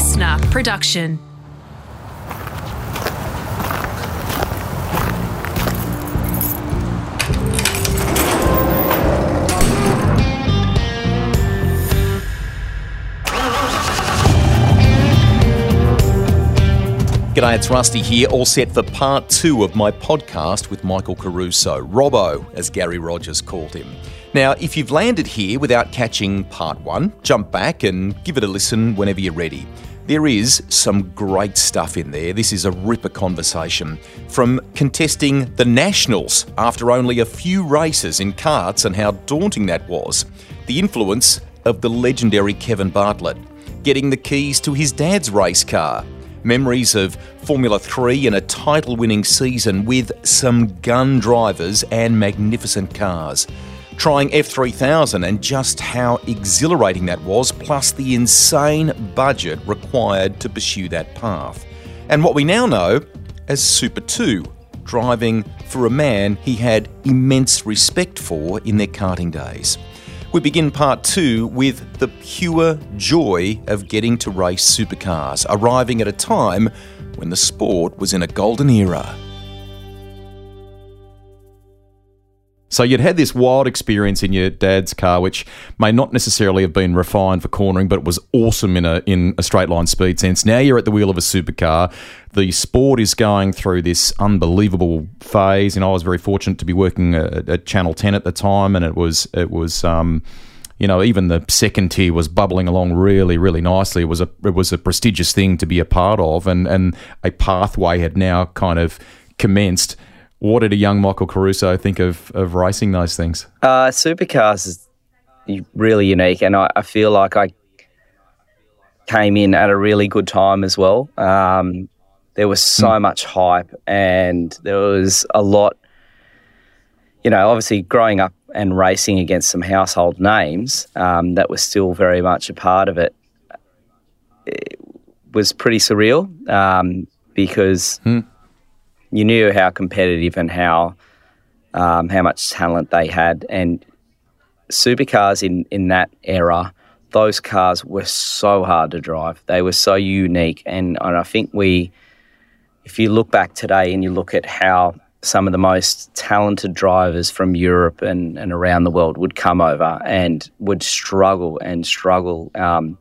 listener production. G'day, it's Rusty here, all set for part two of my podcast with Michael Caruso, Robbo, as Garry Rogers called him. Now, if you've landed here without catching part one, jump back and give it a listen whenever you're ready. There is some great stuff in there. This is a ripper conversation. From contesting the Nationals after only a few races in karts and how daunting that was, the influence of the legendary Kevin Bartlett, getting the keys to his dad's race car, memories of Formula 3 and a title winning season with some gun drivers and magnificent cars. Trying F3000 and just how exhilarating that was, plus the insane budget required to pursue that path. And what we now know as Super 2, driving for a man he had immense respect for in their karting days. We begin part two with the pure joy of getting to race supercars, arriving at a time when the sport was in a golden era. So you'd had this wild experience in your dad's car, which may not necessarily have been refined for cornering, but it was awesome in a in a straight line speed sense. Now you're at the wheel of a supercar. The sport is going through this unbelievable phase, and I was very fortunate to be working at, at Channel Ten at the time, and it was it was. Um, you know, even the second tier was bubbling along really, really nicely. It was a it was a prestigious thing to be a part of, and and a pathway had now kind of commenced what did a young Michael Caruso think of, of racing those things? Uh, supercars is really unique, and I, I, feel like I came in at a really good time as well. Um, there was so mm. much hype, and there was a lot. You know, obviously, growing up and racing against some household names um, that was still very much a part of it, it was pretty surreal um, because. Mm you knew how competitive and how um, how much talent they had. And supercars in in that era, those cars were so hard to drive. They were so unique, and, and I think we, if you look back today and you look at how some of the most talented drivers from Europe and, and around the world would come over and would struggle and struggle um,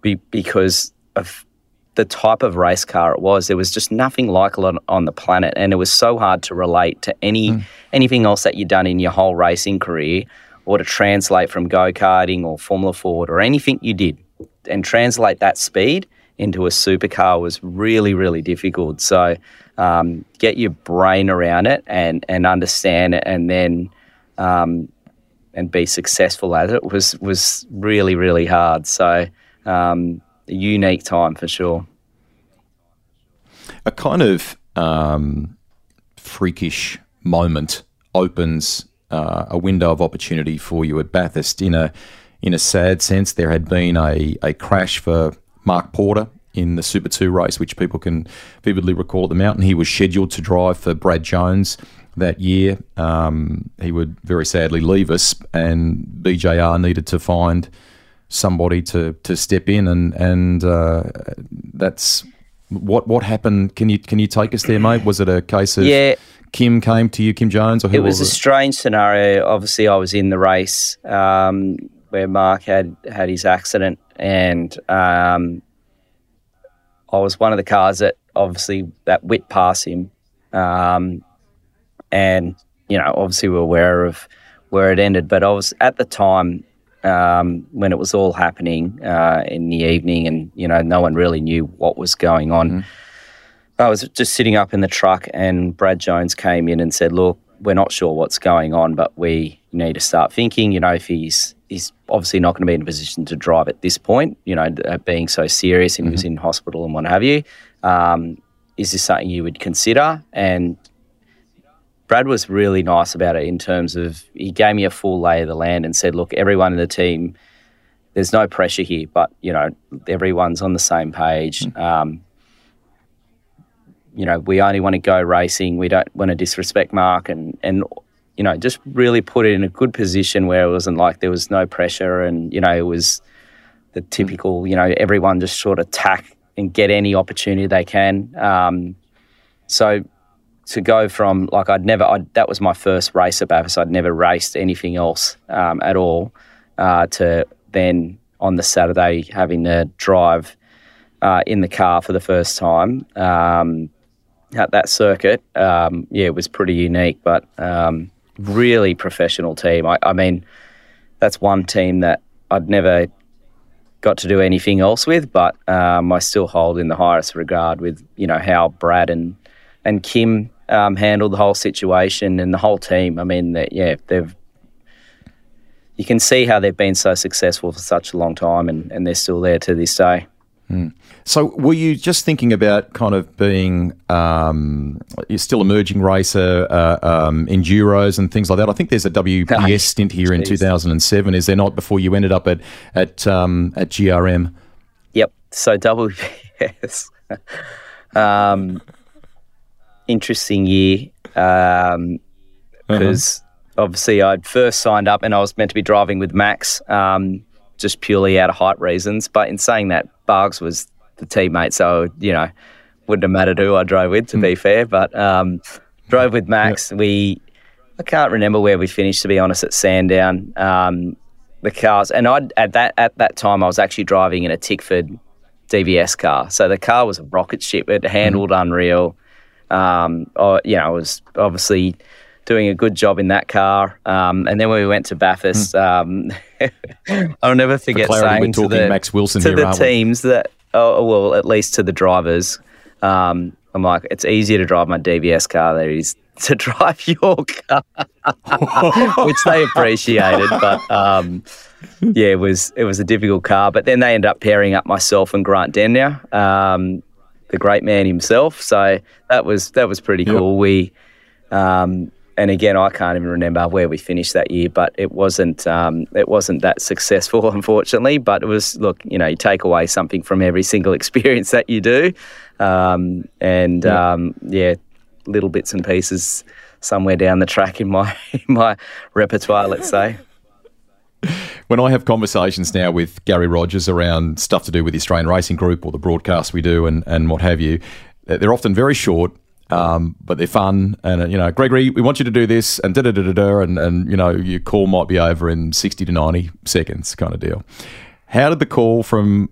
be, because of the type of race car it was. There was just nothing like it on, on the planet, and it was so hard to relate to any mm. anything else that you'd done in your whole racing career, or to translate from go karting or Formula Ford or anything you did, and translate that speed into a supercar was really really difficult. So um, get your brain around it and and understand it, and then. Um, and be successful at it was was really really hard. So um, a unique time for sure. A kind of um, freakish moment opens uh, a window of opportunity for you at Bathurst. In a in a sad sense, there had been a, a crash for Mark Porter in the Super 2 race, which people can vividly recall at the mountain. He was scheduled to drive for Brad Jones that year. Um, he would very sadly leave us, and BJR needed to find somebody to to step in and and uh, that's what what happened. Can you can you take us there, mate? Was it a case of yeah. Kim came to you, Kim Jones, or who it was, was a it? strange scenario. Obviously, I was in the race um, where Mark had had his accident, and um, I was one of the cars that obviously that whipped past him, um, and you know, obviously, we're aware of where it ended. But I was at the time um, when it was all happening uh, in the evening, and you know, no one really knew what was going on. Mm. I was just sitting up in the truck, and Brad Jones came in and said, "Look, we're not sure what's going on, but we need to start thinking. You know, if he's he's obviously not going to be in a position to drive at this point. You know, uh, being so serious and mm-hmm. he was mm-hmm. in hospital and what have you. Um, is this something you would consider?" And Brad was really nice about it in terms of he gave me a full lay of the land and said, look, everyone in the team, there's no pressure here, but you know everyone's on the same page. Mm. Um, you know, we only want to go racing. We don't want to disrespect Mark, and and you know, just really put it in a good position where it wasn't like there was no pressure, and you know, it was the typical, you know, everyone just sort of tack and get any opportunity they can. Um, so to go from like I'd never, I'd, that was my first race at Bathurst. I'd never raced anything else um, at all. Uh, to then on the Saturday having to drive uh, in the car for the first time um, at that circuit, um, yeah, it was pretty unique, but um, really professional team. I, I mean, that's one team that I'd never got to do anything else with, but um, I still hold in the highest regard with you know how Brad and and Kim um, handled the whole situation and the whole team. I mean, that yeah, they've you can see how they've been so successful for such a long time, and, and they're still there to this day. Mm. So, were you just thinking about kind of being um, you're still emerging racer, uh, um, enduros and things like that? I think there's a WPS stint here in 2007. Is there not? Before you ended up at at um, at GRM. Yep. So WPS. um, interesting year because um, uh-huh. obviously I'd first signed up and I was meant to be driving with Max um, just purely out of height reasons. But in saying that, Bargs was the teammate, so you know wouldn't have mattered who I drove with to mm. be fair. But um, drove with Max. Yep. We I can't remember where we finished to be honest at Sandown. Um, the cars and I at that at that time I was actually driving in a Tickford DBS car, so the car was a rocket ship. It handled mm. unreal. Um, I, you know, I was obviously doing a good job in that car. Um, and then when we went to Bathurst, mm. um, I'll never forget saying to the, Max Wilson to here, the teams that, oh, well, at least to the drivers, um, I'm like, it's easier to drive my DBS car than it is to drive your car, which they appreciated. But um, yeah, it was it was a difficult car. But then they ended up pairing up myself and Grant Denyer, um, the great man himself. So that was that was pretty yep. cool. We um, and again, I can't even remember where we finished that year, but it wasn't um, it wasn't that successful, unfortunately. But it was look, you know, you take away something from every single experience that you do, um, and yeah. Um, yeah, little bits and pieces somewhere down the track in my in my repertoire, let's say. When I have conversations now with Garry Rogers around stuff to do with the Australian Racing Group or the broadcast we do and, and what have you, they're often very short um, but they're fun. And, uh, you know, Gregory, we want you to do this and da da da da da. And, and, you know, your call might be over in 60 to 90 seconds kind of deal. How did the call from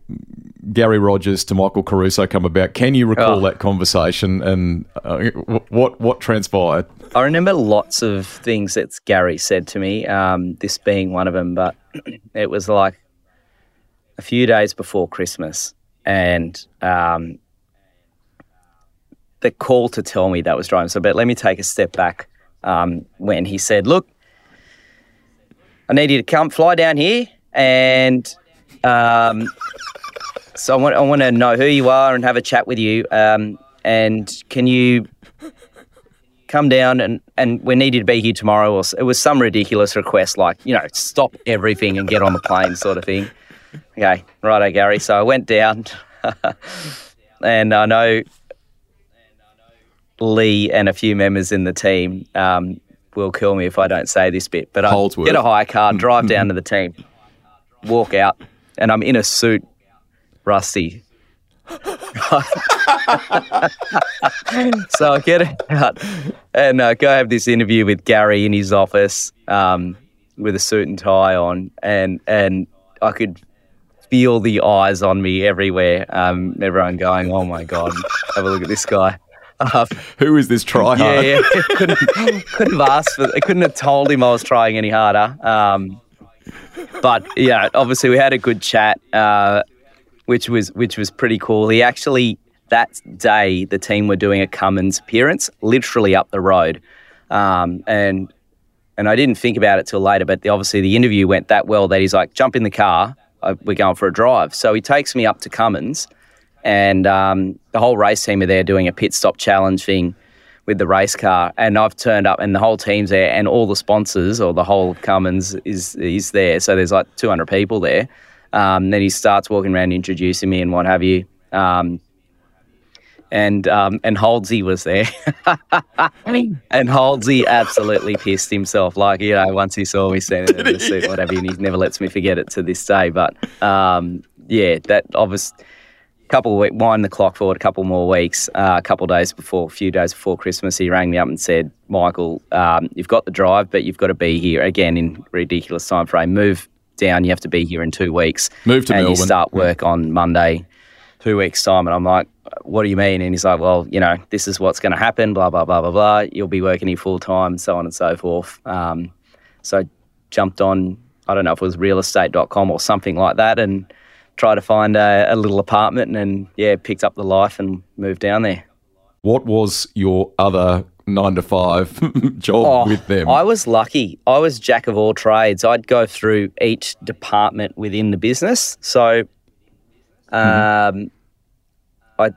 Garry Rogers to Michael Caruso come about? Can you recall oh. that conversation and uh, what what transpired? I remember lots of things that Garry said to me, um, this being one of them, but it was like a few days before Christmas. And um, the call to tell me that was driving. So, but let me take a step back um, when he said, "Look, I need you to come fly down here, and um, so I want I want to know who you are and have a chat with you. Um, and can you come down and and we need you to be here tomorrow?" Or it was some ridiculous request like you know stop everything and get on the plane sort of thing. Okay, righto, Garry. So I went down, and I know Lee and a few members in the team um, will kill me if I don't say this bit. But I get a hire car, drive down to the team, walk out, and I'm in a suit, rusty. so I get out and uh, go have this interview with Garry in his office um, with a suit and tie on, and and I could feel the eyes on me everywhere. Um, everyone going, "Oh my god, have a look at this guy." Uh, Who is this tryhard? Yeah, yeah. couldn't, couldn't have asked for. I couldn't have told him I was trying any harder. Um, but yeah, obviously we had a good chat, uh, which was which was pretty cool. He actually that day the team were doing a Cummins appearance, literally up the road, um, and and I didn't think about it till later. But the, obviously the interview went that well that he's like, jump in the car, uh, we're going for a drive. So he takes me up to Cummins and um, the whole race team are there doing a pit stop challenge thing with the race car, and I've turned up, and the whole team's there, and all the sponsors or the whole Cummins is is there. So there's like 200 people there. Um, then he starts walking around introducing me and what have you. Um, and um, and Holdsy was there, and Holdsy absolutely pissed himself. Like you know, once he saw me standing in the suit, whatever, and he never lets me forget it to this day. But um, yeah, that obviously couple of weeks, wind the clock forward a couple more weeks, uh, a couple of days before, a few days before Christmas, he rang me up and said, Michael, um, you've got the drive, but you've got to be here again in ridiculous time frame. Move down. You have to be here in two weeks. Move to and Melbourne. you start work on Monday, two weeks time. And I'm like, what do you mean? And he's like, well, you know, this is what's going to happen. Blah blah blah blah blah. You'll be working here full time, so on and so forth. Um, so jumped on. I don't know if it was realestate.com or something like that, and try to find a, a little apartment and, and yeah, picked up the life and moved down there. What was your other nine to five job Oh, with them? I was lucky. I was jack of all trades. I'd go through each department within the business. So um, I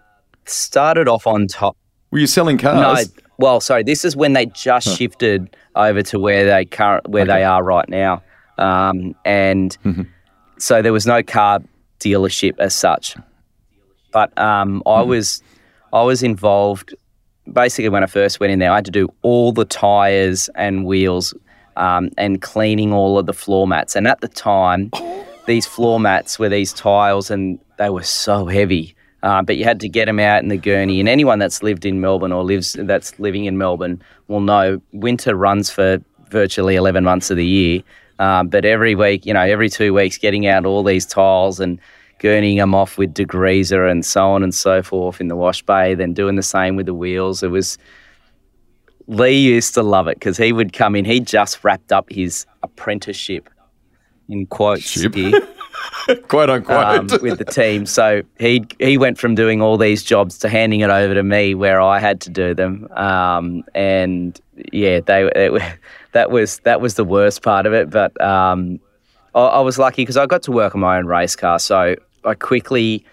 started off on top. Were you selling cars? No, well, sorry. This is when they just shifted over to where they current where they are right now, um, and so there was no car dealership as such. But um, I was I was involved. Basically, when I first went in there, I had to do all the tires and wheels um, and cleaning all of the floor mats. And at the time, these floor mats were these tiles, and they were so heavy. Uh, but you had to get them out in the gurney. And anyone that's lived in Melbourne or lives that's living in Melbourne will know winter runs for virtually 11 months of the year. Um, but every week, you know, every two weeks, getting out all these tiles and gurneying them off with degreaser and so on and so forth in the wash bay, then doing the same with the wheels. It was Lee used to love it because he would come in. He just wrapped up his apprenticeship in quotes here Quote unquote. um, with the team. So he he went from doing all these jobs to handing it over to me, where I had to do them. Um, and yeah, they it, that was that was the worst part of it. But um, I, I was lucky because I got to work on my own race car, so I quickly.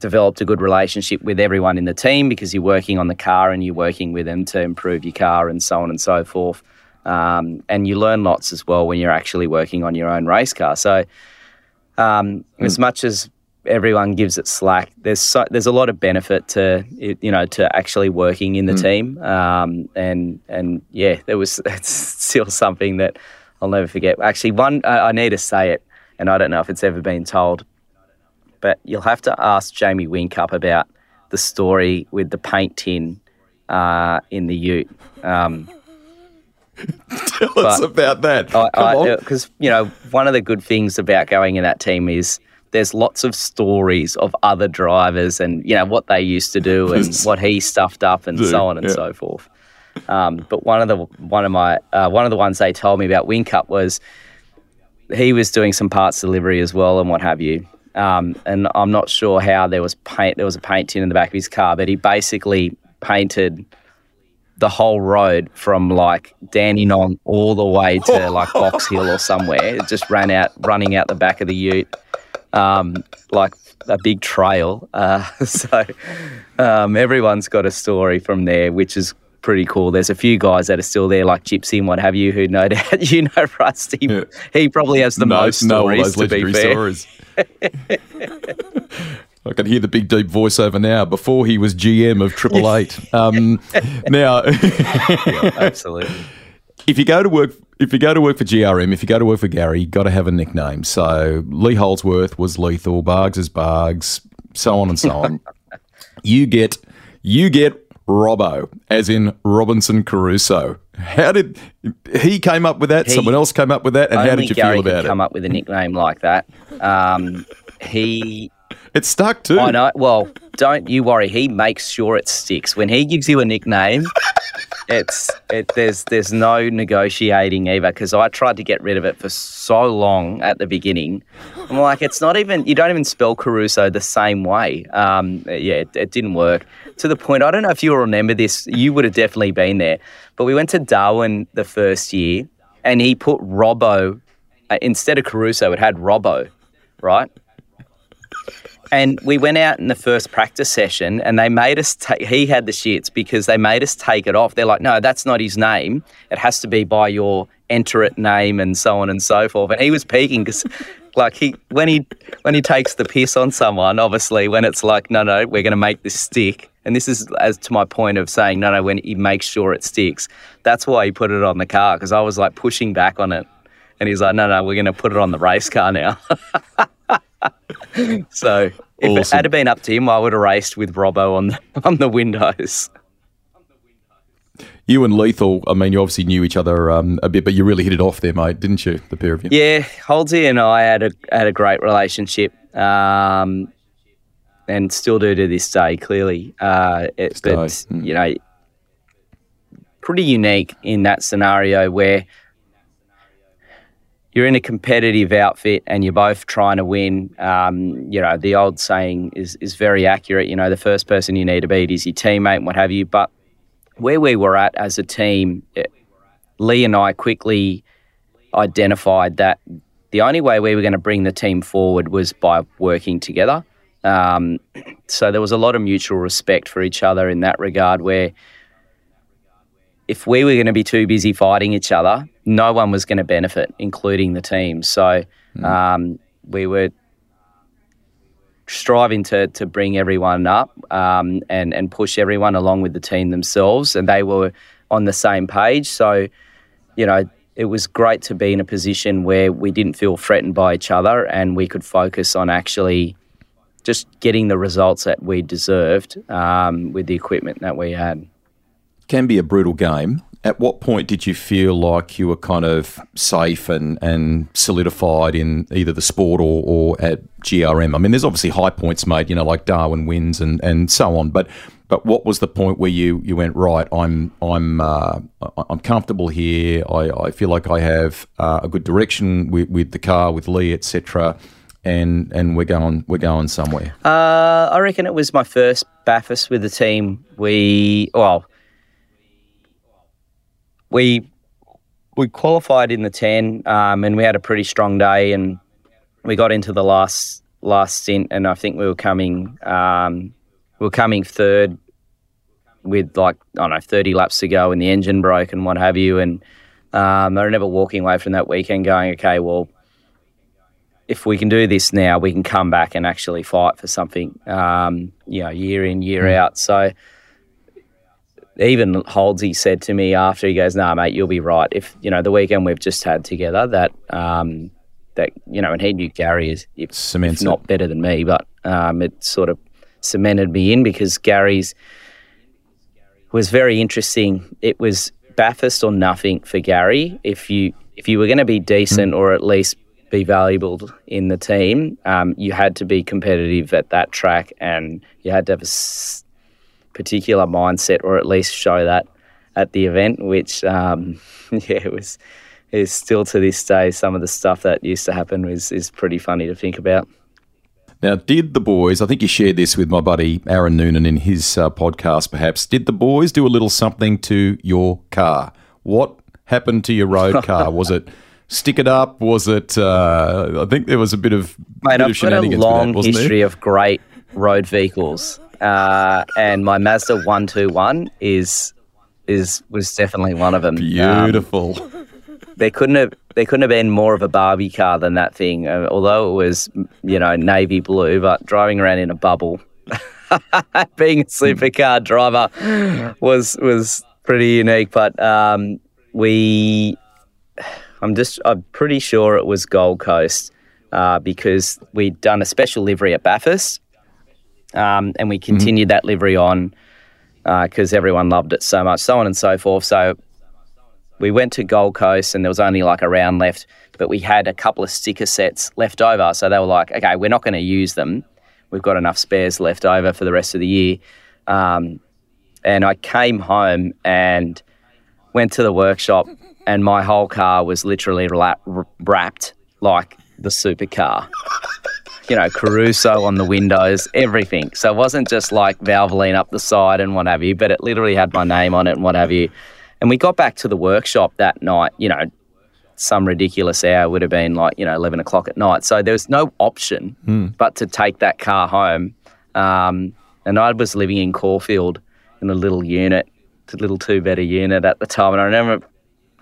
Developed a good relationship with everyone in the team because you're working on the car and you're working with them to improve your car and so on and so forth. Um, and you learn lots as well when you're actually working on your own race car. So, um, as much as everyone gives it slack, there's so, there's a lot of benefit to you know to actually working in the team. Um, and and yeah, there was it's still something that I'll never forget. Actually, one I, I need to say it, and I don't know if it's ever been told, but you'll have to ask Jamie Whincup about the story with the paint tin uh, in the Ute. Um, Tell us about that. Because you know one of the good things about going in that team is there's lots of stories of other drivers and you know what they used to do and what he stuffed up and Do, so on and yeah. so forth. Um, but one of the one of my uh, one of the ones they told me about Whincup was he was doing some parts delivery as well and what have you. Um, and I'm not sure how there was paint. There was a paint tin in the back of his car, but he basically painted the whole road from like Dandenong all the way to like Box Hill or somewhere. It just ran out, running out the back of the Ute, um, like a big trail. Uh, so um, everyone's got a story from there, which is pretty cool. There's a few guys that are still there, like Gypsy and what have you, who no doubt you know Rusty. Yeah. He probably has the know, most know all stories. those to be fair, stories. I can hear the big deep voiceover now. Before he was GM of Triple Eight. Um, now, absolutely. if you go to work, if you go to work for GRM, if you go to work for Garry, you got to have a nickname. So Lee Holdsworth was lethal, Bargs is Bargs, so on and so on. you get, you get Robbo, as in Robinson Crusoe. How did he came up with that? He- Someone else came up with that, and how did you Garry feel about it? come up with a nickname like that. Um, he It stuck too. I know. Well, don't you worry. He makes sure it sticks. When he gives you a nickname, it's it. There's there's no negotiating either. Because I tried to get rid of it for so long at the beginning. I'm like, it's not even. You don't even spell Caruso the same way. Um, yeah, it, it didn't work. To the point, I don't know if you remember this. You would have definitely been there. But we went to Darwin the first year, and he put Robbo uh, instead of Caruso. It had Robbo, right? And we went out in the first practice session and they made us take, he had the shits because they made us take it off. They're like, no, that's not his name. It has to be by your enter it name and so on and so forth. And he was peeking because like he, when he, when he takes the piss on someone, obviously when it's like, no, no, we're going to make this stick. And this is as to my point of saying, no, no, when he makes sure it sticks, that's why he put it on the car. Because I was like pushing back on it. And he's like, no, no, we're going to put it on the race car now. so if awesome. it had been up to him, I would have raced with Robbo on the, on the windows. You and Lethal, I mean, you obviously knew each other um, a bit, but you really hit it off there, mate, didn't you? The pair of you. Yeah, Holdsy and I had a had a great relationship, um, and still do to this day. Clearly, uh, it, but mm. you know, pretty unique in that scenario where you're in a competitive outfit and you're both trying to win. Um, you know, the old saying is is very accurate. You know, the first person you need to beat is your teammate and what have you, but where we were at as a team, eh, Lee and I quickly identified that the only way we were going to bring the team forward was by working together. Um, so there was a lot of mutual respect for each other in that regard, where if we were going to be too busy fighting each other, no one was going to benefit, including the team. So mm. um, we were striving to to bring everyone up um, and and push everyone along with the team themselves, and they were on the same page. So, you know, it was great to be in a position where we didn't feel threatened by each other, and we could focus on actually just getting the results that we deserved um, with the equipment that we had. Can be a brutal game at what point did you feel like you were kind of safe and, and solidified in either the sport or, or at GRM? I mean, there's obviously high points made, you know, like Darwin wins and, and so on, but but what was the point where you, you went right? I'm I'm uh, I'm comfortable here. I, I feel like I have uh, a good direction with, with the car, with Lee, etc. And and we're going we're going somewhere. Uh, I reckon it was my first Bathurst with the team. We well we we qualified in the ten, um, and we had a pretty strong day, and we got into the last last stint, and I think we were coming um, we were coming third with like I don't know thirty laps to go, and the engine broke and what have you, and um, I remember walking away from that weekend going, okay, well. If we can do this now, we can come back and actually fight for something, um, you know, year in, year mm. out. So, even Holdsy said to me after he goes, "Nah, mate, you'll be right. If you know the weekend we've just had together, that um, that you know, and he knew Garry is if, if not better than me, but um, it sort of cemented me in because Garry's was very interesting. It was Bathurst or nothing for Garry. If you if you were going to be decent mm. or at least be valuable in the team, um, you had to be competitive at that track, and you had to have a particular mindset, or at least show that at the event. Which, um, yeah, it was is still to this day some of the stuff that used to happen is is pretty funny to think about. Now, did the boys, I think you shared this with my buddy Aaron Noonan in his uh, podcast perhaps, did the boys do a little something to your car? What happened to your road car? Was it stick it up? Was it, uh, I think there was a bit of, Mate, bit I've of got a long history there? of great road vehicles uh, and my Mazda one two one is is was definitely one of them. Beautiful. Um, there couldn't have there couldn't have been more of a Barbie car than that thing. Uh, although it was you know navy blue, but driving around in a bubble, being a supercar driver was was pretty unique. But um, we, I'm just I'm pretty sure it was Gold Coast uh, because we'd done a special livery at Bathurst um, and we continued mm-hmm. that livery on because uh, everyone loved it so much, so on and so forth. So we went to Gold Coast and there was only like a round left, but we had a couple of sticker sets left over. So they were like, okay, we're not going to use them. We've got enough spares left over for the rest of the year. Um, and I came home and went to the workshop, and my whole car was literally wrapped like the supercar you know, Caruso on the windows, everything. So it wasn't just like Valvoline up the side and what have you, but it literally had my name on it and what have you. And we got back to the workshop that night, you know, some ridiculous hour would have been like, you know, 11 o'clock at night. So there was no option mm. but to take that car home. Um, and I was living in Caulfield in a little unit, a little two better unit at the time. And I remember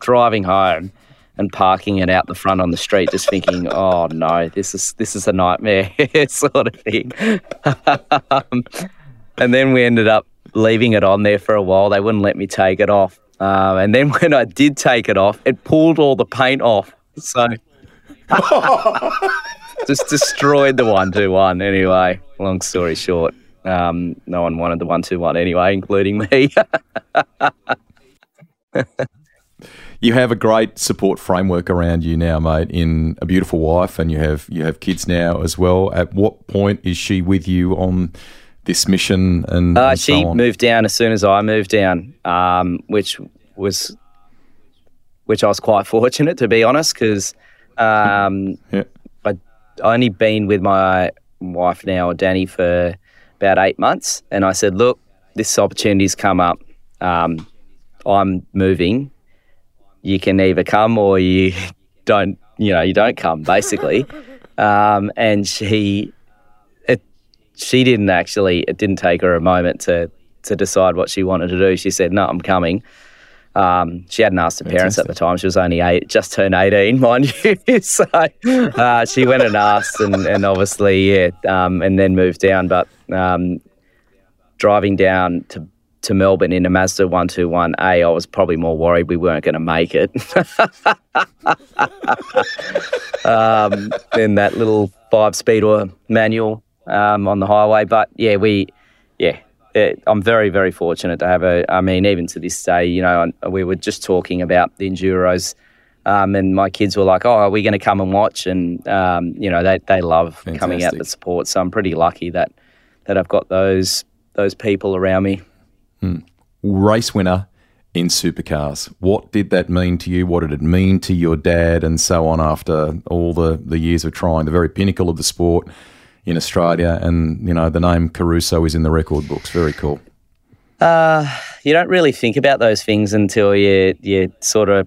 driving home and parking it out the front on the street, just thinking, "Oh no, this is this is a nightmare," sort of thing. um, and then we ended up leaving it on there for a while. They wouldn't let me take it off, um, and then when I did take it off, it pulled all the paint off. So. just destroyed the one two one. Anyway, long story short, um, no one wanted the one two one anyway, including me. You have a great support framework around you now, mate. In a beautiful wife, and you have you have kids now as well. At what point is she with you on this mission? And, uh, and she so moved down as soon as I moved down, um, which was which I was quite fortunate to be honest, because um, yeah. I only been with my wife now, Danny, for about eight months, and I said, look, this opportunity's come up. Um, I'm moving you can either come or you don't, you know, you don't come, basically. Um, and she, it, she didn't actually, it didn't take her a moment to, to decide what she wanted to do. She said, no, I'm coming. Um, she hadn't asked her parents at the time. She was only eight, just turned 18, mind you. so uh, she went and asked, and, and obviously, yeah, um, and then moved down. But um, driving down to to Melbourne in a Mazda 121A, I was probably more worried we weren't going to make it um, than that little five speed or manual um, on the highway. But yeah, we, yeah, it, I'm very, very fortunate to have a. I mean, even to this day, you know, we were just talking about the enduros. Um, and my kids were like, "Oh, are we going to come and watch?" And um, you know, they they love Fantastic. coming out to support. So I'm pretty lucky that that I've got those those people around me. Hmm. Race winner in supercars. What did that mean to you? What did it mean to your dad and so on after all the, the years of trying, the very pinnacle of the sport in Australia? And, you know, the name Caruso is in the record books. Very cool. Uh, you don't really think about those things until you, you sort of,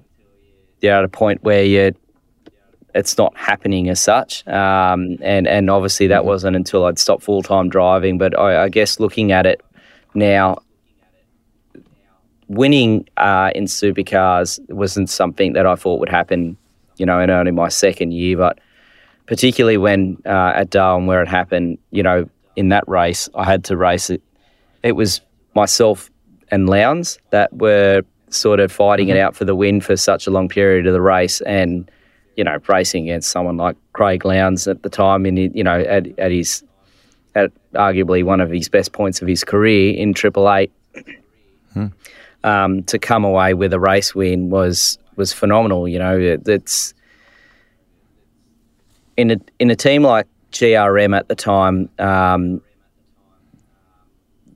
you're at a point where you it's not happening as such. Um, and, and obviously that mm-hmm. wasn't until I'd stopped full time driving. But I, I guess looking at it now, winning uh, in supercars wasn't something that I thought would happen, you know, in only my second year. But particularly when uh, at Darwin, where it happened, you know, in that race, I had to race it. It was myself and Lowndes that were sort of fighting mm-hmm. it out for the win for such a long period of the race, and you know, racing against someone like Craig Lowndes at the time, in you know, at, at his at arguably one of his best points of his career in Triple Eight. Hmm um, to come away with a race win was was phenomenal. You know, it, it's in a in a team like GRM at the time. Um,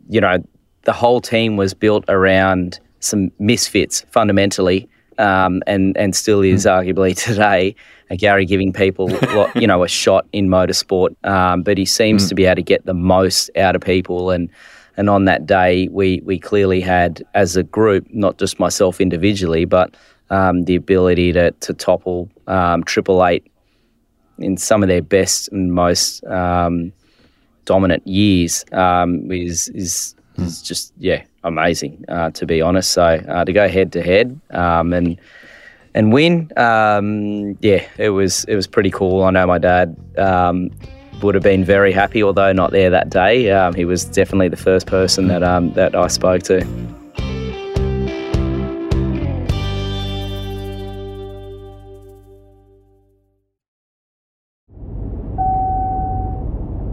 you know, the whole team was built around some misfits fundamentally, um, and and still is mm. arguably today. Uh, Garry giving people you know a shot in motorsport, um, but he seems mm. to be able to get the most out of people and and on that day, we, we clearly had, as a group, not just myself individually, but um, the ability to, to topple um, Triple Eight in some of their best and most um, dominant years um, is, is, mm. is just, yeah, amazing, uh, to be honest. So uh, to go head to head um, and and win, um, yeah, it was it was pretty cool. I know my dad would have been very happy, although not there that day. Um, he was definitely the first person that um, that I spoke to.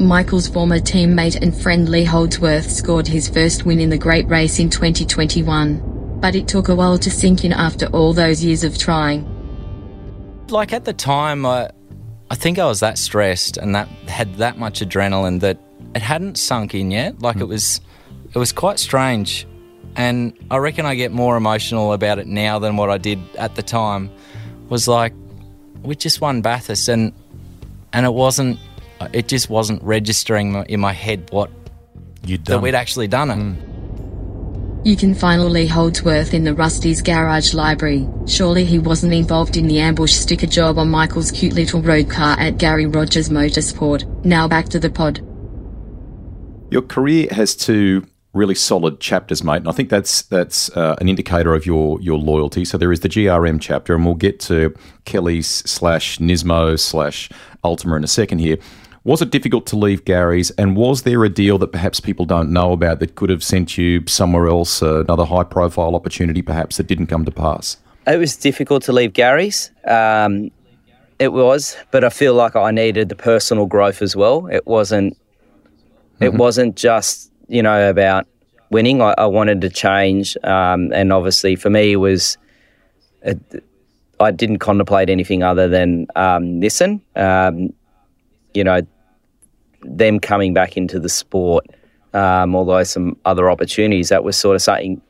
Michael's former teammate and friend Lee Holdsworth scored his first win in the Great Race in 2021. But it took a while to sink in after all those years of trying. Like at the time, I, I think I was that stressed and that had that much adrenaline that it hadn't sunk in yet. Like mm. it was, it was quite strange, and I reckon I get more emotional about it now than what I did at the time. Was like, we just won Bathurst, and and it wasn't, it just wasn't registering in my head what You'd that we'd actually done it. Mm. You can find Lee Holdsworth in the Rusty's Garage Library. Surely he wasn't involved in the ambush sticker job on Michael's cute little road car at Garry Rogers Motorsport. Now back to the pod. Your career has two really solid chapters, mate, and I think that's that's uh, an indicator of your your loyalty. So there is the GRM chapter, and we'll get to Kelly's slash Nismo slash Altima in a second here. Was it difficult to leave Garry's, and was there a deal that perhaps people don't know about that could have sent you somewhere else, uh, another high profile opportunity perhaps that didn't come to pass? It was difficult to leave Garry's. Um, it was, but I feel like I needed the personal growth as well. It wasn't. Mm-hmm. It wasn't just you know about winning. I, I wanted to change, um, and obviously for me it was. It, I didn't contemplate anything other than um, Nissan. Um, you know, them coming back into the sport, um, although some other opportunities, that was sort of something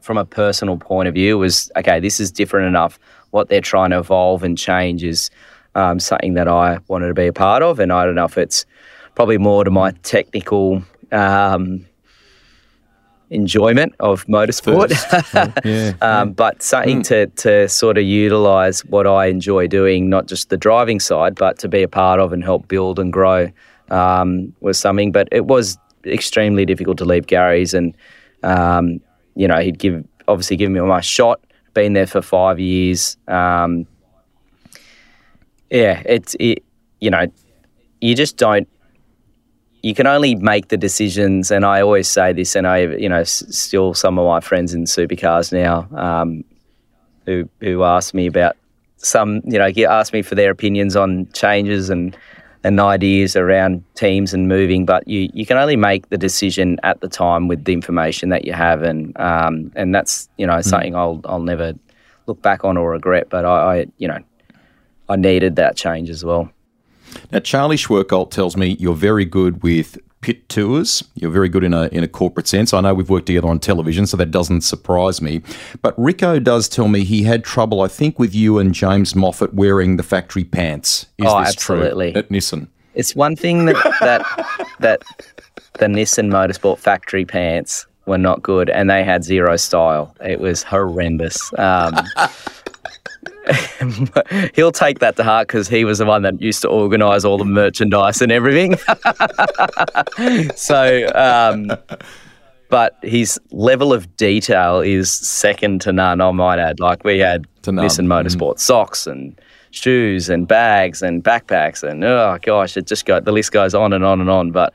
from a personal point of view was okay. This is different enough. What they're trying to evolve and change is um, something that I wanted to be a part of, and I don't know if it's probably more to my technical um, enjoyment of motorsport. yeah, um, yeah. But something mm. to, to sort of utilise what I enjoy doing, not just the driving side, but to be a part of and help build and grow um, was something. But it was extremely difficult to leave Garry's, and um, you know he'd give obviously given me my shot. Been there for five years. Um, yeah, it's it. You know, you just don't you can only make the decisions, and I always say this, and I, you know, still some of my friends in supercars now, um, who who ask me about some, you know, ask me for their opinions on changes and and ideas around teams and moving, but you, you can only make the decision at the time with the information that you have, and um, and that's you know mm. something I'll I'll never look back on or regret. But I, I you know I needed that change as well. Now, Charlie Schwerkolt tells me you're very good with pit tours. You're very good in a in a corporate sense. I know we've worked together on television, so that doesn't surprise me. But Rico does tell me he had trouble, I think, with you and James Moffat wearing the factory pants. Is oh, absolutely. At Nissan. It's one thing that that that the Nissan Motorsport factory pants were not good, and they had zero style. It was horrendous. Um, he'll take that to heart because he was the one that used to organise all the merchandise and everything. so, um, but his level of detail is second to none. I might add. Like we had Nissan Motorsport mm. socks and shoes and bags and backpacks and oh gosh, it just go the list goes on and on and on. But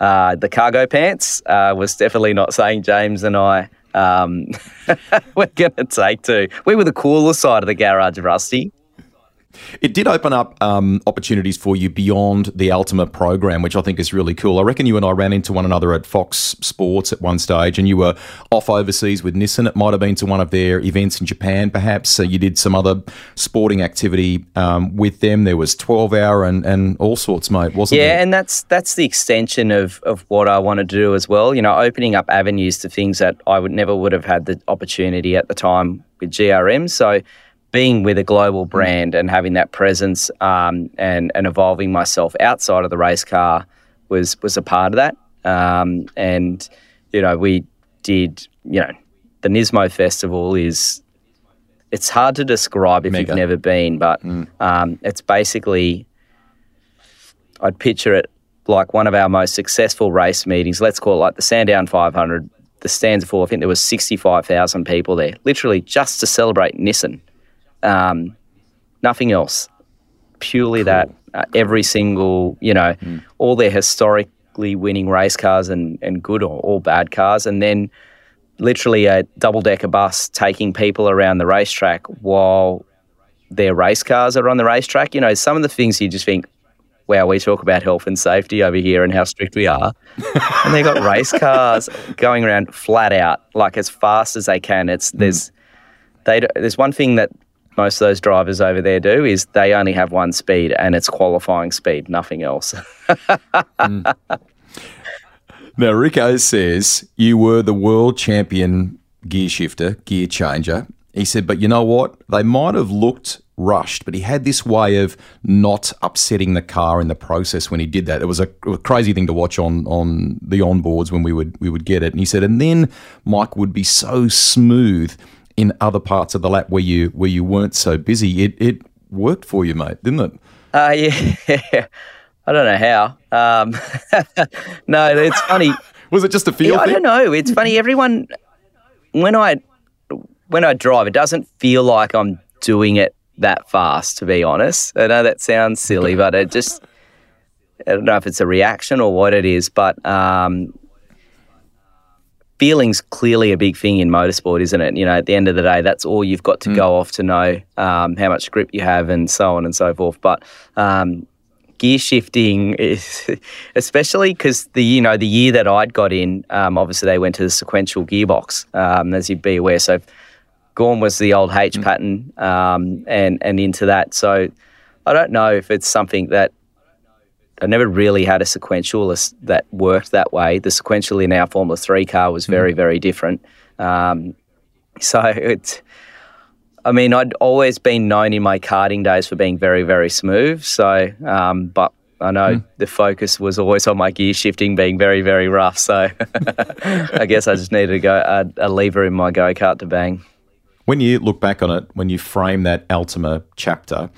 uh, the cargo pants uh, was definitely not saying James and I um, we're going to take to. We were the cooler side of the garage, Rusty. It did open up um, opportunities for you beyond the Altima program, which I think is really cool. I reckon you and I ran into one another at Fox Sports at one stage, and you were off overseas with Nissan. It might have been to one of their events in Japan, perhaps. So you did some other sporting activity um, with them. There was 12 hour and, and all sorts, mate, wasn't yeah, there? Yeah, and that's that's the extension of, of what I wanted to do as well. You know, opening up avenues to things that I would never would have had the opportunity at the time with GRM. So being with a global mm. brand and having that presence um, and and evolving myself outside of the race car was was a part of that. Um, and you know, we did. You know, the Nismo Festival is. It's hard to describe if Mega. you've never been, but mm. um, it's basically. I'd picture it like one of our most successful race meetings. Let's call it like the Sandown 500. The stands full. I think there was 65,000 people there, literally just to celebrate Nissan. Um, nothing else. Purely cool. that. Uh, every single, you know, mm. all their historically winning race cars and, and good or all bad cars. And then literally a double decker bus taking people around the racetrack while their race cars are on the racetrack. You know, some of the things you just think, wow, we talk about health and safety over here and how strict we are. and they got race cars going around flat out, like as fast as they can. It's mm. there's they there's one thing that most of those drivers over there do is they only have one speed and it's qualifying speed, nothing else. mm. Now, Rico says you were the world champion gear shifter, gear changer. He said, but you know what? They might have looked rushed, but he had this way of not upsetting the car in the process when he did that. It was a, a, crazy thing to watch on on the onboards when we would we would get it. And he said, and then Mike would be so smooth in other parts of the lap where you where you weren't so busy. It it worked for you, mate, didn't it? Uh, yeah. I don't know how. Um, no, it's funny. Was it just a feel? Yeah, I don't know. It's funny. Everyone, when I when I drive, it doesn't feel like I'm doing it that fast. To be honest, I know that sounds silly, but it just I don't know if it's a reaction or what it is, but um, feeling's clearly a big thing in motorsport, isn't it? You know, at the end of the day, that's all you've got to mm. go off to know um, how much grip you have and so on and so forth. But um, gear shifting is, especially because the you know the year that I'd got in, um, obviously they went to the sequential gearbox, um, as you'd be aware. So Gorn was the old H mm. pattern, um, and and into that. So I don't know if it's something that I never really had a sequential that worked that way. The sequential in our Formula Three car was very, mm. very different. Um, so it's, I mean, I'd always been known in my karting days for being very, very smooth. So, um, but I know mm. the focus was always on my gear shifting being very, very rough. So I guess I just needed to go a, a lever in my go kart to bang. When you look back on it, when you frame that Altima chapter,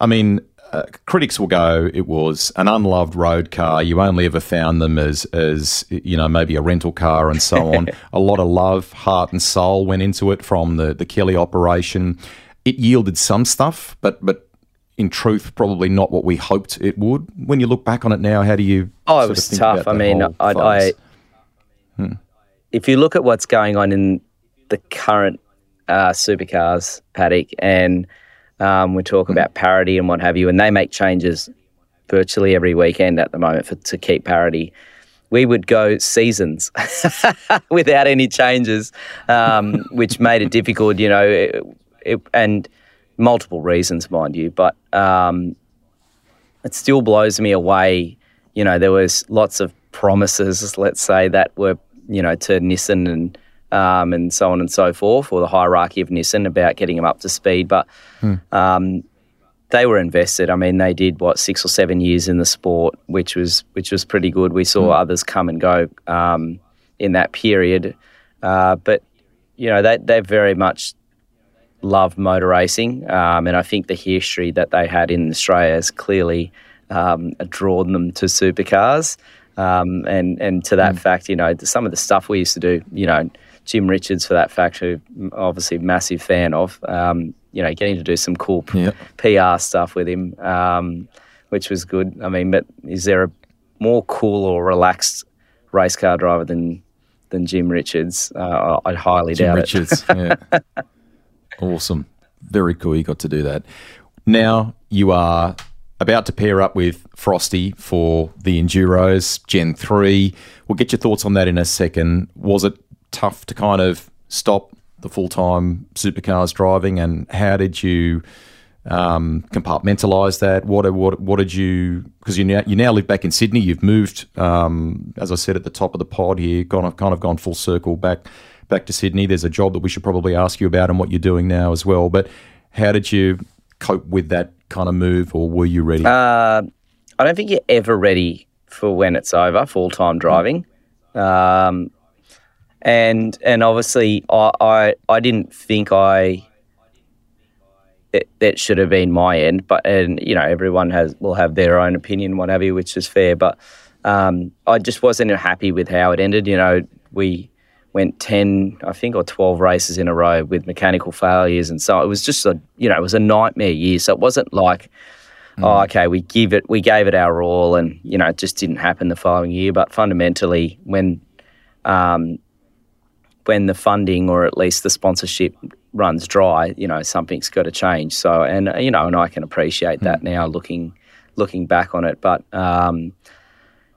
I mean, uh, critics will go, it was an unloved road car. You only ever found them as, as you know, maybe a rental car and so on. a lot of love, heart, and soul went into it from the, the Kelly operation. It yielded some stuff, but but in truth, probably not what we hoped it would. When you look back on it now, how do you? Oh, it was tough. I mean, I, I hmm. if you look at what's going on in the current uh, supercars paddock and um, we talk about parity and what have you, and they make changes virtually every weekend at the moment for, to keep parity. We would go seasons without any changes, um, which made it difficult, you know, it, it, and multiple reasons, mind you. But um, it still blows me away. You know, there was lots of promises, let's say, that were, you know, to Nissan and um, and so on and so forth, or the hierarchy of Nissan about getting them up to speed. But hmm. um, they were invested. I mean, they did what six or seven years in the sport, which was which was pretty good. We saw hmm. others come and go um, in that period, uh, but you know they they very much loved motor racing, um, and I think the history that they had in Australia has clearly um, drawn them to supercars. Um, and and to that mm. fact, you know, some of the stuff we used to do, you know, Jim Richards, for that fact, who obviously massive fan of. Um, you know, getting to do some cool yep. PR stuff with him, um, which was good. I mean, but is there a more cool or relaxed race car driver than than Jim Richards? Uh, I highly doubt. Jim doubt Richards, it. yeah. awesome, very cool. You got to do that. Now you are about to pair up with Frosty for the Enduros Gen 3. We'll get your thoughts on that in a second. Was it tough to kind of stop the full time supercars driving, and how did you um, compartmentalize that? What what what did you? Because you now you now live back in Sydney. You've moved, um, as I said at the top of the pod here, gone kind of gone full circle back back to Sydney. There's a job that we should probably ask you about and what you're doing now as well. But how did you cope with that kind of move, or were you ready? Uh, I don't think you're ever ready for when it's over, full time driving. Um, and and obviously I I, I didn't think I it, that should have been my end, but and you know everyone has will have their own opinion, what have you, which is fair. But um, I just wasn't happy with how it ended. You know, we went ten, I think, or twelve races in a row with mechanical failures, and so it was just a you know it was a nightmare year. So it wasn't like. Mm. Oh, okay. We give it. We gave it our all, and you know, it just didn't happen the following year. But fundamentally, when um, when the funding or at least the sponsorship runs dry, you know, something's got to change. So, and you know, and I can appreciate that mm. now looking looking back on it. But um,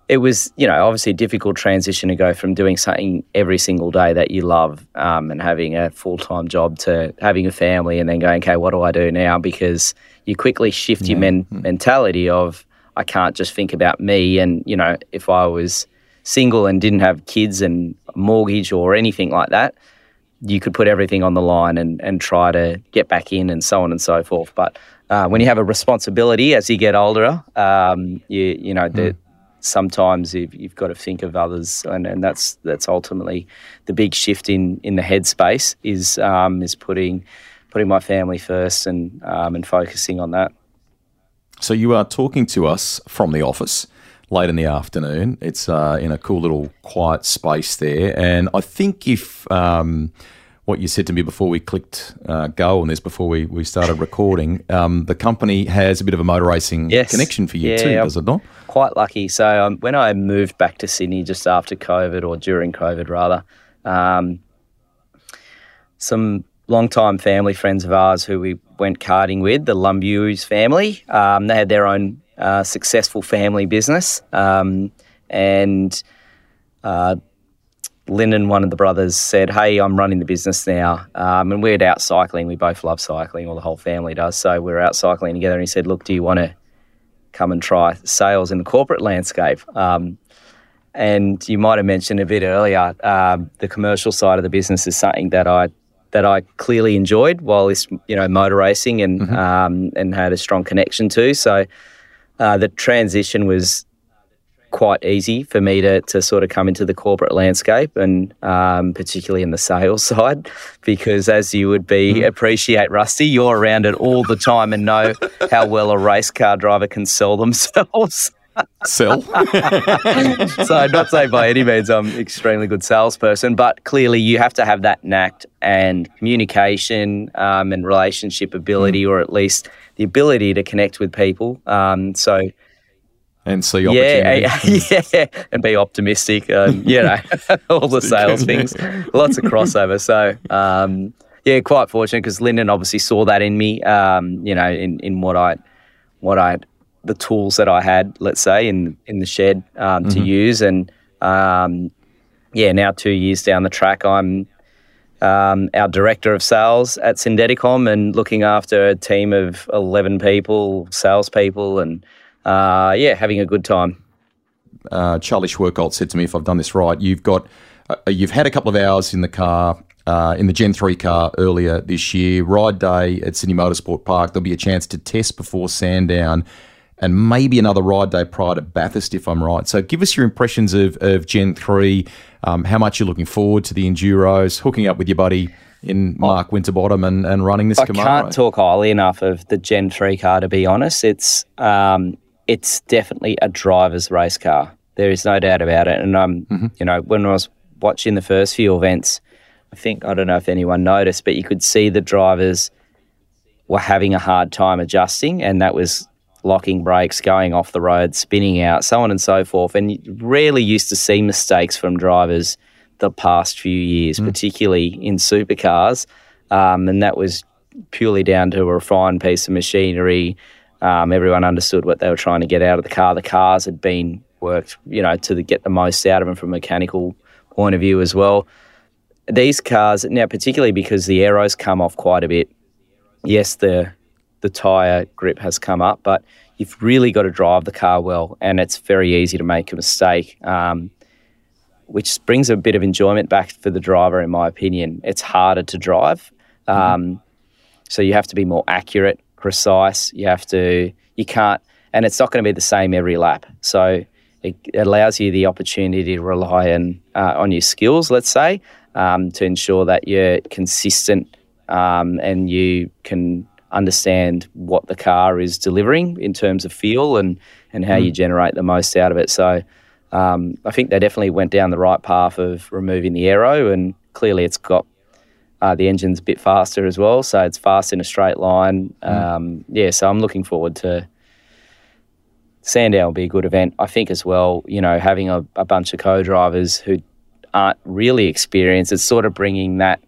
it was, you know, obviously a difficult transition to go from doing something every single day that you love um, and having a full time job to having a family and then going, okay, what do I do now? Because you quickly shift yeah. your men- mm. mentality of I can't just think about me. And you know, if I was single and didn't have kids and mortgage or anything like that, you could put everything on the line and, and try to get back in and so on and so forth. But uh, when you have a responsibility as you get older, um, you you know mm. sometimes you've, you've, got to think of others, and, and that's that's ultimately the big shift in in the headspace is um, is putting putting my family first and um, and focusing on that. So you are talking to us from the office late in the afternoon. It's uh, in a cool little quiet space there. And I think if um, what you said to me before we clicked uh, go on this, before we, we started recording, um, the company has a bit of a motor racing yes. connection for you yeah, too, does it not? Quite lucky. So um, when I moved back to Sydney just after COVID or during COVID rather, Um, some long-time family friends of ours who we went karting with, the Lumbu's family. Um, they had their own uh, successful family business, um, and uh, Lyndon, one of the brothers, said, "Hey, I'm running the business now," um, and we're out cycling. We both love cycling, or the whole family does. So we are out cycling together, and he said, "Look, do you want to come and try sales in the corporate landscape?" Um, and you might have mentioned a bit earlier, um, the commercial side of the business is something that I that I clearly enjoyed while this, you know, motor racing and mm-hmm. um, and had a strong connection to. So uh, the transition was quite easy for me to, to sort of come into the corporate landscape and um, particularly in the sales side because as you would be mm. appreciate rusty you're around it all the time and know how well a race car driver can sell themselves sell so not say by any means i'm an extremely good salesperson but clearly you have to have that knack and communication um, and relationship ability mm. or at least the ability to connect with people um, so and see opportunities. Yeah, yeah, and be optimistic. And, you know, all the sales things, lots of crossover. So, um, yeah, quite fortunate because Lyndon obviously saw that in me. Um, you know, in, in what I, what I, the tools that I had, let's say, in in the shed um, mm-hmm. to use, and um, yeah, now two years down the track, I'm um, our director of sales at Syndeticom and looking after a team of eleven people, salespeople, and uh, yeah, having a good time. Uh, Charlie Schwerkolt said to me, if I've done this right, you've got uh, you've had a couple of hours in the car. Uh, in the Gen 3 car earlier this year, ride day at Sydney Motorsport Park. There'll be a chance to test before Sandown and maybe another ride day prior to Bathurst, if I'm right. So give us your impressions of, of Gen 3, um, how much you're looking forward to the Enduros, hooking up with your buddy in Mark Winterbottom and, and running this I Camaro. I can't talk highly enough of the Gen 3 car, to be honest. It's um, it's definitely a driver's race car. There is no doubt about it. And um, mm-hmm. you know, when I was watching the first few events, I think I don't know if anyone noticed, but you could see the drivers were having a hard time adjusting, and that was locking brakes, going off the road, spinning out, so on and so forth. And you rarely used to see mistakes from drivers the past few years, mm. particularly in supercars. Um, and that was purely down to a refined piece of machinery, um, everyone understood what they were trying to get out of the car. The cars had been worked, you know, to get the most out of them from a mechanical point of view as well. These cars now, particularly because the aeros come off quite a bit. Yes, the the tire grip has come up, but you've really got to drive the car well, and it's very easy to make a mistake. Um, which brings a bit of enjoyment back for the driver, in my opinion. It's harder to drive, mm-hmm. um, so you have to be more accurate precise. You have to, you can't, and it's not going to be the same every lap. So it, allows you the opportunity to rely on, uh, on your skills, let's say, um, to ensure that you're consistent um, and you can understand what the car is delivering in terms of feel and, and how mm. you generate the most out of it. So um, I think they definitely went down the right path of removing the aero, and clearly it's got uh, the engine's a bit faster as well, so it's fast in a straight line. Mm. Um, yeah, so I'm looking forward to Sandown will be a good event. I think as well, you know, having a, a bunch of co-drivers who aren't really experienced, it's sort of bringing that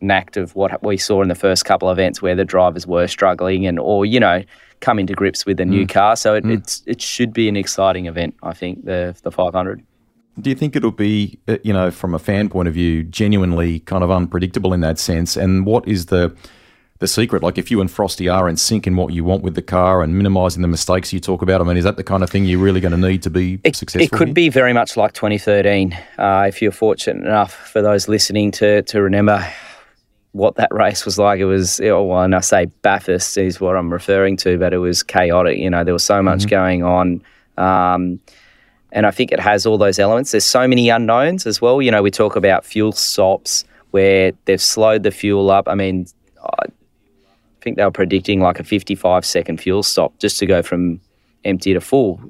knack of what we saw in the first couple of events where the drivers were struggling and or you know coming to grips with the mm. new car. So it, mm. it's it should be an exciting event. I think the the 500. Do you think it'll be, uh, you know, from a fan point of view, genuinely kind of unpredictable in that sense? And what is the the secret? Like, if you and Frosty are in sync in what you want with the car and minimising the mistakes you talk about, I mean, is that the kind of thing you're really going to need to be it, successful? It could here? be very much like 2013. Uh, if you're fortunate enough for those listening to to remember what that race was like. It was, well, and I say Bathurst is what I'm referring to, but it was chaotic. You know, there was so much mm-hmm. going on. Um, and I think it has all those elements. There's so many unknowns as well. You know, we talk about fuel stops where they've slowed the fuel up. I mean, I think they were predicting like a 55 second fuel stop just to go from empty to full.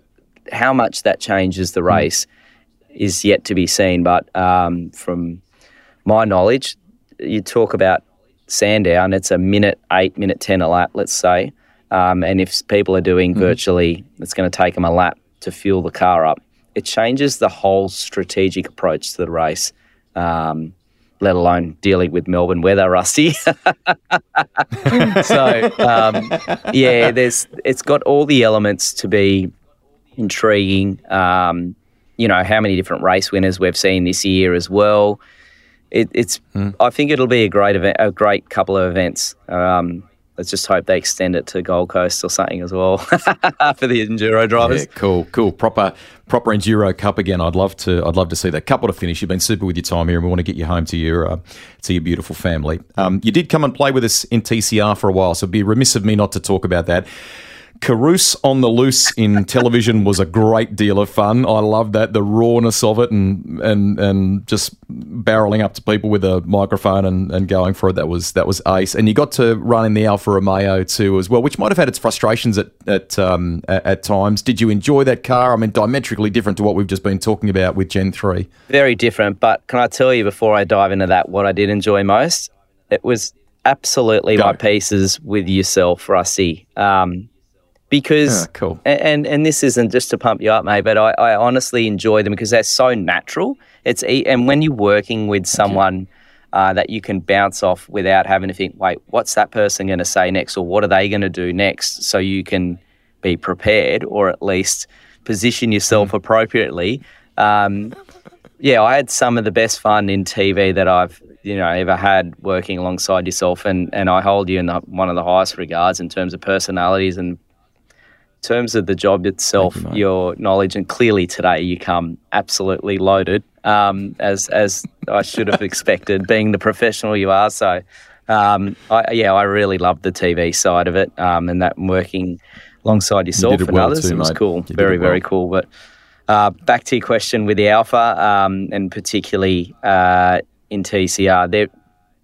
How much that changes the hmm. race mm. is yet to be seen. But um, from my knowledge, you talk about Sandown, it's a minute eight, minute 10 a lap, let's say. Um, and if people are doing mm. virtually, it's going to take them a lap to fuel the car up it changes the whole strategic approach to the race. Um, let alone dealing with Melbourne weather, Rusty. so um, yeah, there's it's got all the elements to be intriguing. Um, you know how many different race winners we've seen this year as well. It, it's mm. I think it'll be a great event, a great couple of events. Um, let's just hope they extend it to Gold Coast or something as well for the enduro drivers. Yeah, cool, cool. Proper proper enduro cup again. I'd love to I'd love to see that. Couple to finish. You've been super with your time here, and we want to get you home to your uh, to your beautiful family. Um, you did come and play with us in TCR for a while, so it'd be remiss of me not to talk about that. Carus on the loose in television was a great deal of fun. I loved that the rawness of it and and and just barreling up to people with a microphone and, and going for it. That was that was ace. And you got to run in the Alfa Romeo too as well, which might have had its frustrations at at, um, at at times. Did you enjoy that car? I mean, diametrically different to what we've just been talking about with Gen three. Very different. But can I tell you before I dive into that what I did enjoy most? It was absolutely Go. my pieces with yourself, Rusty. Um, because ah, cool. And and this isn't just to pump you up, mate, but I, I honestly enjoy them because they're so natural. It's and when you're working with someone uh, that you can bounce off without having to think, wait, what's that person going to say next, or what are they going to do next, so you can be prepared or at least position yourself mm. appropriately. Um, yeah, I had some of the best fun in TV that I've you know ever had working alongside yourself, and and I hold you in the, one of the highest regards in terms of personalities and terms of the job itself, you, your knowledge, and clearly today you come absolutely loaded, um, as as I should have expected, being the professional you are. So, um, I, yeah, I really loved the TV side of it, um, and that working alongside yourself you and well others, too, it was mate. cool, you very well. very cool. But uh, back to your question with the Alfa, um, and particularly uh, in TCR, they're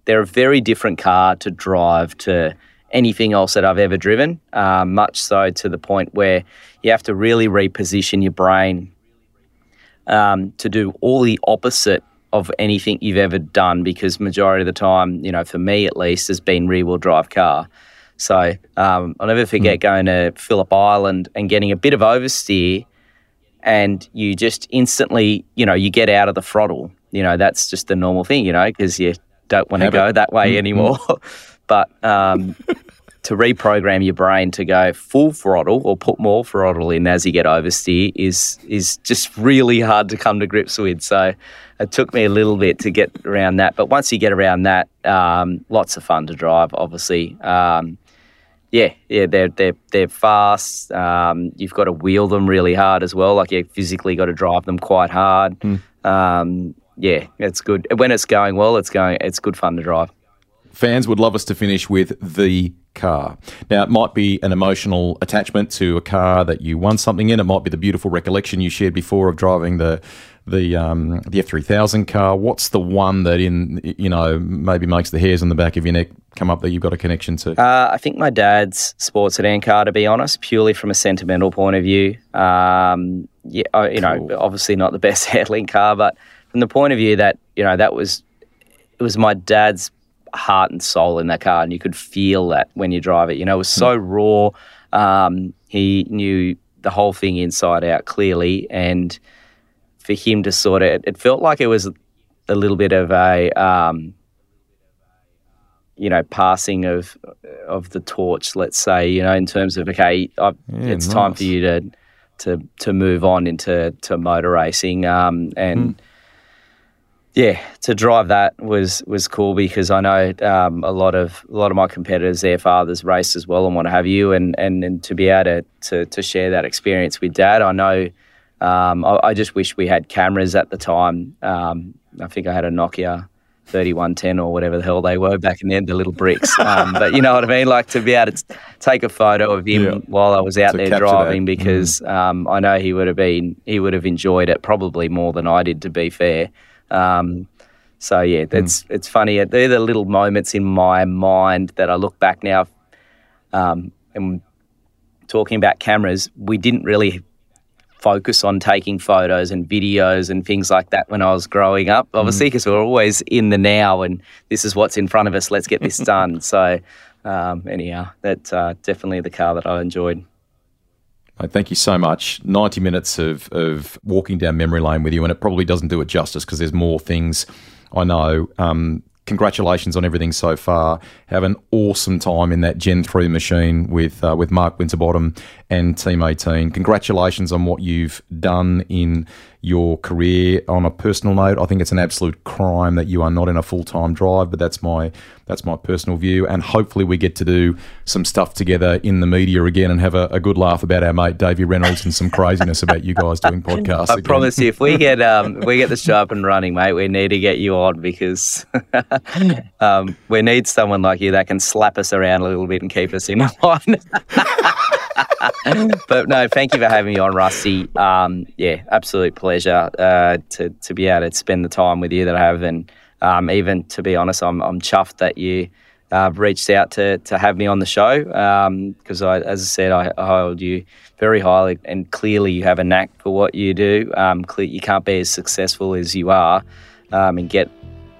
they're a very different car to drive to anything else that I've ever driven, um, much so to the point where you have to really reposition your brain um, to do all the opposite of anything you've ever done because majority of the time, you know, for me at least, has been rear wheel drive car. So um, I'll never forget mm. going to Phillip Island and getting a bit of oversteer, and you just instantly, you know, you get out of the throttle. You know, that's just the normal thing, you know, because you don't want to go that way mm. anymore. but um, to reprogram your brain to go full throttle or put more throttle in as you get oversteer is is just really hard to come to grips with. So it took me a little bit to get around that, but once you get around that, um, lots of fun to drive. Obviously, um, yeah, yeah, they're they're they're fast. Um, you've got to wheel them really hard as well. Like you physically got to drive them quite hard. Mm. yeah, it's good when it's going well. It's going. It's good fun to drive fans would love us to finish with the car. Now, it might be an emotional attachment to a car that you won something in. It might be the beautiful recollection you shared before of driving the the um, the F three thousand car. What's the one that in you know maybe makes the hairs on the back of your neck come up that you've got a connection to? Uh, I think my dad's sports sedan car, to be honest, purely from a sentimental point of view. Um, yeah, you cool. know, obviously not the best handling car, but from the point of view that you know that was it was my dad's heart and soul in that car, and you could feel that when you drive it. You know, it was so mm. raw. Um, he knew the whole thing inside out clearly, and for him to sort of, it felt like it was a little bit of a, um, you know, passing of of the torch. Let's say, you know, in terms of okay, I, yeah, it's nice. time for you to to to move on into to motor racing, um, and. Mm yeah, to drive that was was cool because I know um, a lot of a lot of my competitors, their fathers race as well and want to have you, and, and, and to be able to, to, to share that experience with dad, I know. Um, I, I, just wish we had cameras at the time. Um, I think I had a Nokia 3110 or whatever the hell they were back in the end, the little bricks. Um, but you know what I mean? Like to be able to take a photo of him yeah. while I was out to there driving that. because mm. Um, I know he would have been he would have enjoyed it probably more than I did. To be fair. Um, so yeah, it's mm. it's funny. They're the little moments in my mind that I look back now. Um, and talking about cameras, we didn't really focus on taking photos and videos and things like that when I was growing up, obviously, because mm. we're always in the now and this is what's in front of us. Let's get this done. so, um, anyhow, that's uh, definitely the car that I enjoyed. Thank you so much. 90 minutes of, of walking down memory lane with you, and it probably doesn't do it justice because there's more things I know. Um, congratulations on everything so far. Have an awesome time in that Gen 3 machine with uh, with Mark Winterbottom and Team 18. Congratulations on what you've done in your career. On a personal note, I think it's an absolute crime that you are not in a full time drive, but that's my that's my personal view. And hopefully, we get to do some stuff together in the media again and have a, a good laugh about our mate Davey Reynolds and some craziness about you guys doing podcasts. I again. promise you, if we get um, we get the show up and running, mate, we need to get you on because um, we need someone like you that can slap us around a little bit and keep us in line. But no, thank you for having me on, Rusty. Um, yeah, absolute pleasure uh, to to be able to spend the time with you that I have, and um, even to be honest, I'm I'm chuffed that you. Uh, reached out to, to have me on the show because, I, as I said, I, I hold you very highly, and clearly you have a knack for what you do. Um, clear, you can't be as successful as you are, um, and get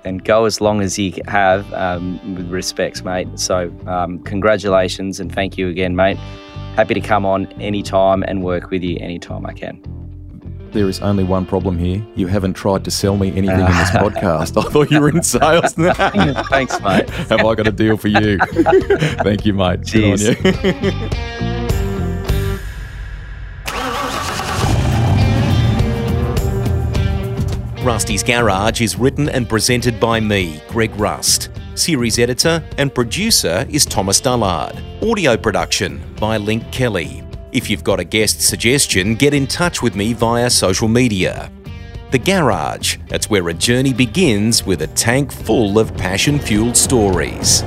and go as long as you have um, with respects, mate. So, um, congratulations and thank you again, mate. Happy to come on anytime and work with you anytime I can. There is only one problem here. You haven't tried to sell me anything in this podcast. I thought you were in sales. Now. Thanks, mate. Have I got a deal for you? Thank you, mate. Good Cheers. on you. Rusty's Garage is written and presented by me, Greg Rust. Series editor and producer is Thomas Dullard. Audio production by Link Kelly. If you've got a guest suggestion, get in touch with me via social media. The Garage, that's where a journey begins with a tank full of passion fueled stories.